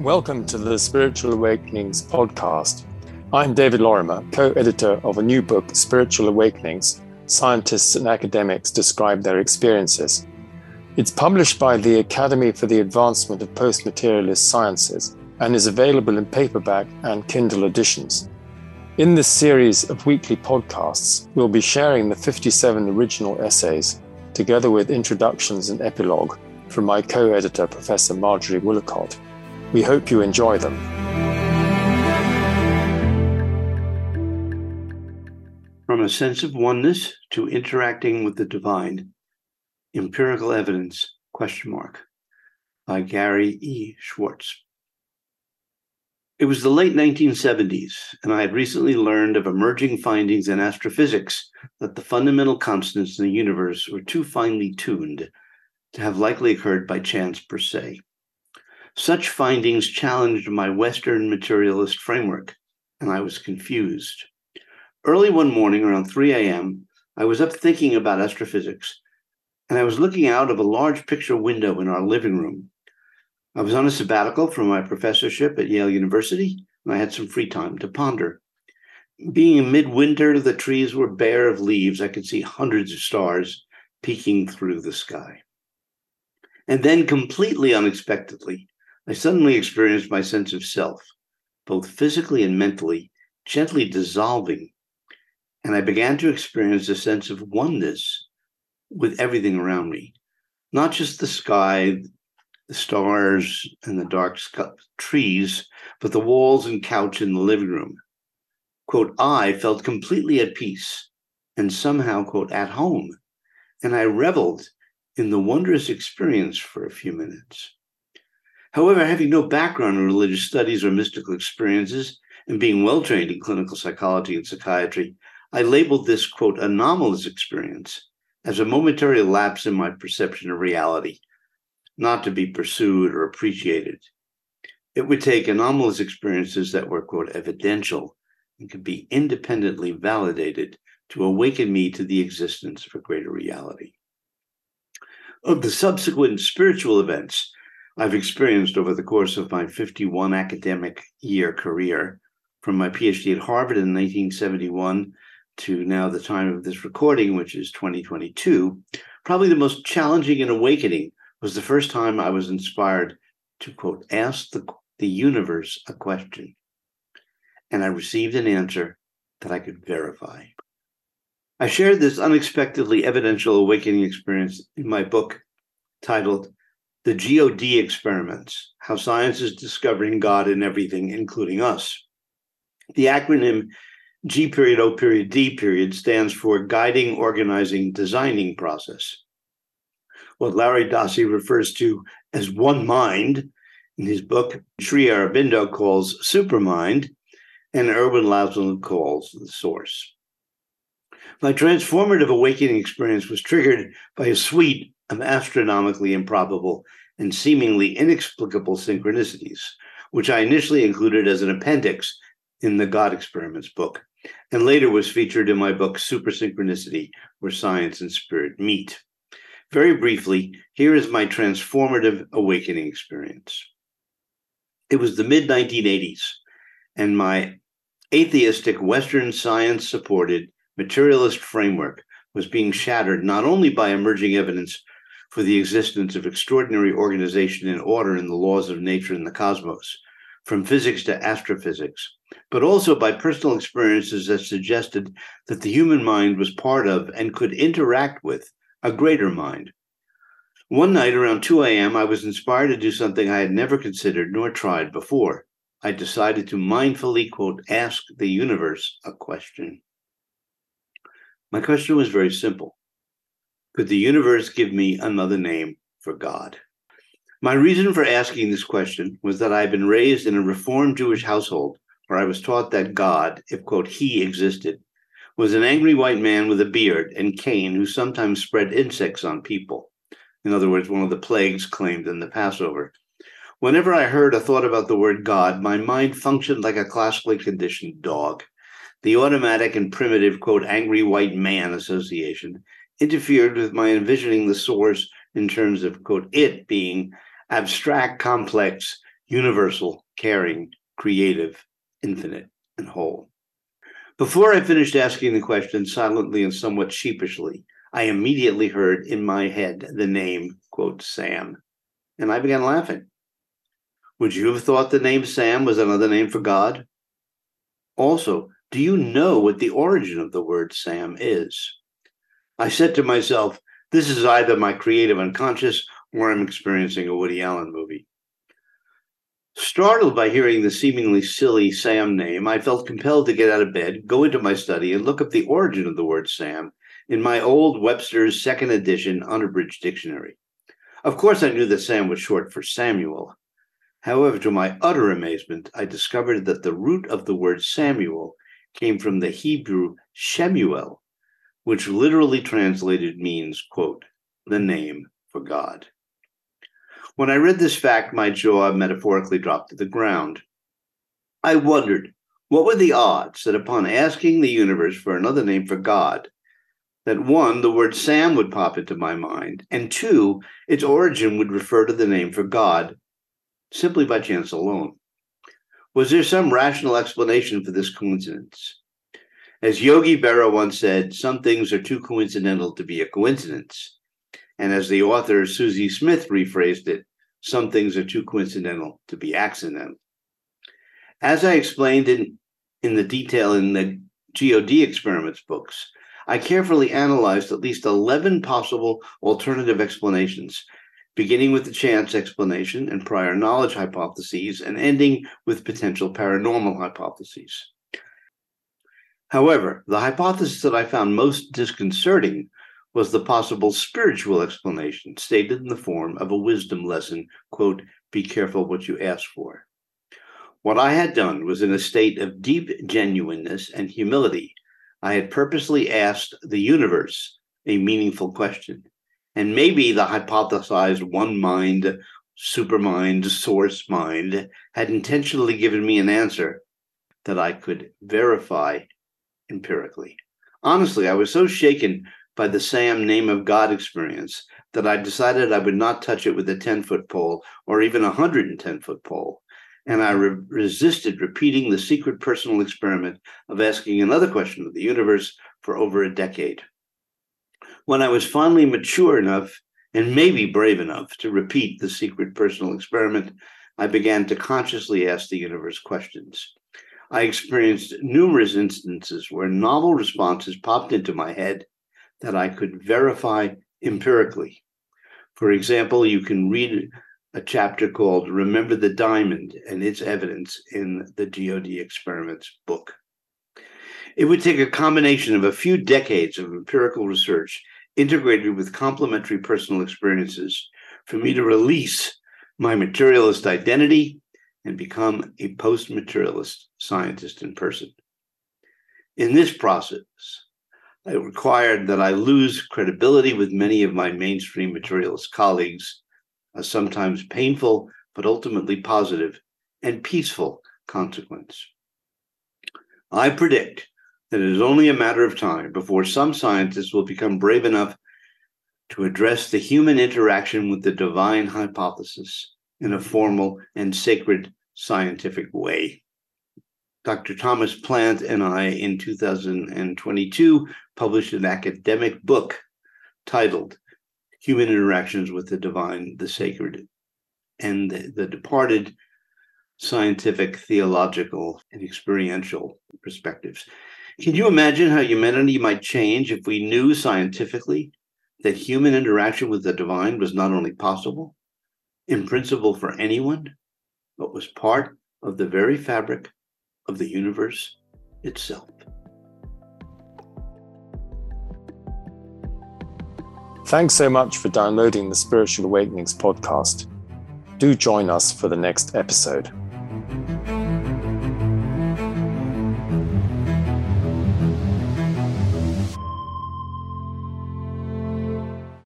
Welcome to the Spiritual Awakenings podcast. I'm David Lorimer, co editor of a new book, Spiritual Awakenings Scientists and Academics Describe Their Experiences. It's published by the Academy for the Advancement of Post Materialist Sciences and is available in paperback and Kindle editions. In this series of weekly podcasts, we'll be sharing the 57 original essays, together with introductions and epilogue from my co editor, Professor Marjorie Woollacott. We hope you enjoy them. From a sense of oneness to interacting with the divine, empirical evidence, question mark, by Gary E. Schwartz. It was the late 1970s, and I had recently learned of emerging findings in astrophysics that the fundamental constants in the universe were too finely tuned to have likely occurred by chance per se. Such findings challenged my Western materialist framework, and I was confused. Early one morning around 3 a.m., I was up thinking about astrophysics, and I was looking out of a large picture window in our living room. I was on a sabbatical from my professorship at Yale University, and I had some free time to ponder. Being in midwinter, the trees were bare of leaves. I could see hundreds of stars peeking through the sky. And then, completely unexpectedly, I suddenly experienced my sense of self, both physically and mentally, gently dissolving. And I began to experience a sense of oneness with everything around me, not just the sky, the stars, and the dark trees, but the walls and couch in the living room. Quote, I felt completely at peace and somehow, quote, at home. And I reveled in the wondrous experience for a few minutes. However, having no background in religious studies or mystical experiences, and being well trained in clinical psychology and psychiatry, I labeled this, quote, anomalous experience as a momentary lapse in my perception of reality, not to be pursued or appreciated. It would take anomalous experiences that were, quote, evidential and could be independently validated to awaken me to the existence of a greater reality. Of the subsequent spiritual events I've experienced over the course of my 51 academic year career, from my PhD at Harvard in 1971 to now the time of this recording, which is 2022, probably the most challenging and awakening was the first time I was inspired to quote, ask the, the universe a question. And I received an answer that I could verify. I shared this unexpectedly evidential awakening experience in my book titled the God experiments, how science is discovering God in everything, including us. The acronym G period O period D period stands for Guiding, Organizing, Designing Process. What Larry Dossey refers to as one mind in his book, Sri Aurobindo calls supermind, and Ervin Laszlo calls the source. My transformative awakening experience was triggered by a suite of astronomically improbable and seemingly inexplicable synchronicities, which I initially included as an appendix in the God Experiments book, and later was featured in my book Super Synchronicity, Where Science and Spirit Meet. Very briefly, here is my transformative awakening experience. It was the mid 1980s, and my atheistic Western science supported materialist framework was being shattered not only by emerging evidence for the existence of extraordinary organization and order in the laws of nature and the cosmos, from physics to astrophysics, but also by personal experiences that suggested that the human mind was part of and could interact with a greater mind. One night around 2 a.m., I was inspired to do something I had never considered nor tried before. I decided to mindfully, quote, ask the universe a question. My question was very simple could the universe give me another name for God? My reason for asking this question was that I had been raised in a Reformed Jewish household where I was taught that God, if quote, he existed, was an angry white man with a beard and cane who sometimes spread insects on people. In other words, one of the plagues claimed in the Passover. Whenever I heard or thought about the word God, my mind functioned like a classically conditioned dog. The automatic and primitive, quote, angry white man association interfered with my envisioning the source in terms of, quote, it being abstract, complex, universal, caring, creative, infinite, and whole. Before I finished asking the question silently and somewhat sheepishly, I immediately heard in my head the name, quote, Sam, and I began laughing. Would you have thought the name Sam was another name for God? Also, do you know what the origin of the word Sam is? I said to myself, this is either my creative unconscious or I'm experiencing a Woody Allen movie. Startled by hearing the seemingly silly Sam name, I felt compelled to get out of bed, go into my study, and look up the origin of the word Sam in my old Webster's second edition unabridged dictionary. Of course, I knew that Sam was short for Samuel. However, to my utter amazement, I discovered that the root of the word Samuel came from the Hebrew Shemuel, which literally translated means, quote, the name for God. When I read this fact, my jaw metaphorically dropped to the ground. I wondered what were the odds that upon asking the universe for another name for God, that one, the word Sam would pop into my mind, and two, its origin would refer to the name for God simply by chance alone. Was there some rational explanation for this coincidence? As Yogi Berra once said, some things are too coincidental to be a coincidence. And as the author Susy Smith rephrased it, some things are too coincidental to be accidental. As I explained in, in the detail in the GOD experiments books, I carefully analyzed at least 11 possible alternative explanations, beginning with the chance explanation and prior knowledge hypotheses, and ending with potential paranormal hypotheses. However, the hypothesis that I found most disconcerting was the possible spiritual explanation stated in the form of a wisdom lesson quote be careful what you ask for. What i had done was in a state of deep genuineness and humility i had purposely asked the universe a meaningful question and maybe the hypothesized one mind supermind source mind had intentionally given me an answer that i could verify empirically honestly i was so shaken by the Sam name of God experience that I decided I would not touch it with a 10 foot pole or even a 110 foot pole. And I re- resisted repeating the secret personal experiment of asking another question of the universe for over a decade. When I was finally mature enough and maybe brave enough to repeat the secret personal experiment, I began to consciously ask the universe questions. I experienced numerous instances where novel responses popped into my head that I could verify empirically. For example, you can read a chapter called Remember the Diamond and its Evidence in the GOD Experiments book. It would take a combination of a few decades of empirical research integrated with complementary personal experiences for me to release my materialist identity and become a post materialist scientist in person. In this process, it required that I lose credibility with many of my mainstream materialist colleagues, a sometimes painful but ultimately positive and peaceful consequence. I predict that it is only a matter of time before some scientists will become brave enough to address the human interaction with the divine hypothesis in a formal and sacred scientific way. Dr. Thomas Plant and I in 2022 published an academic book titled Human Interactions with the Divine, the Sacred, and the, the Departed Scientific, Theological, and Experiential Perspectives. Can you imagine how humanity might change if we knew scientifically that human interaction with the divine was not only possible, in principle for anyone, but was part of the very fabric of the universe itself. Thanks so much for downloading the Spiritual Awakenings podcast. Do join us for the next episode.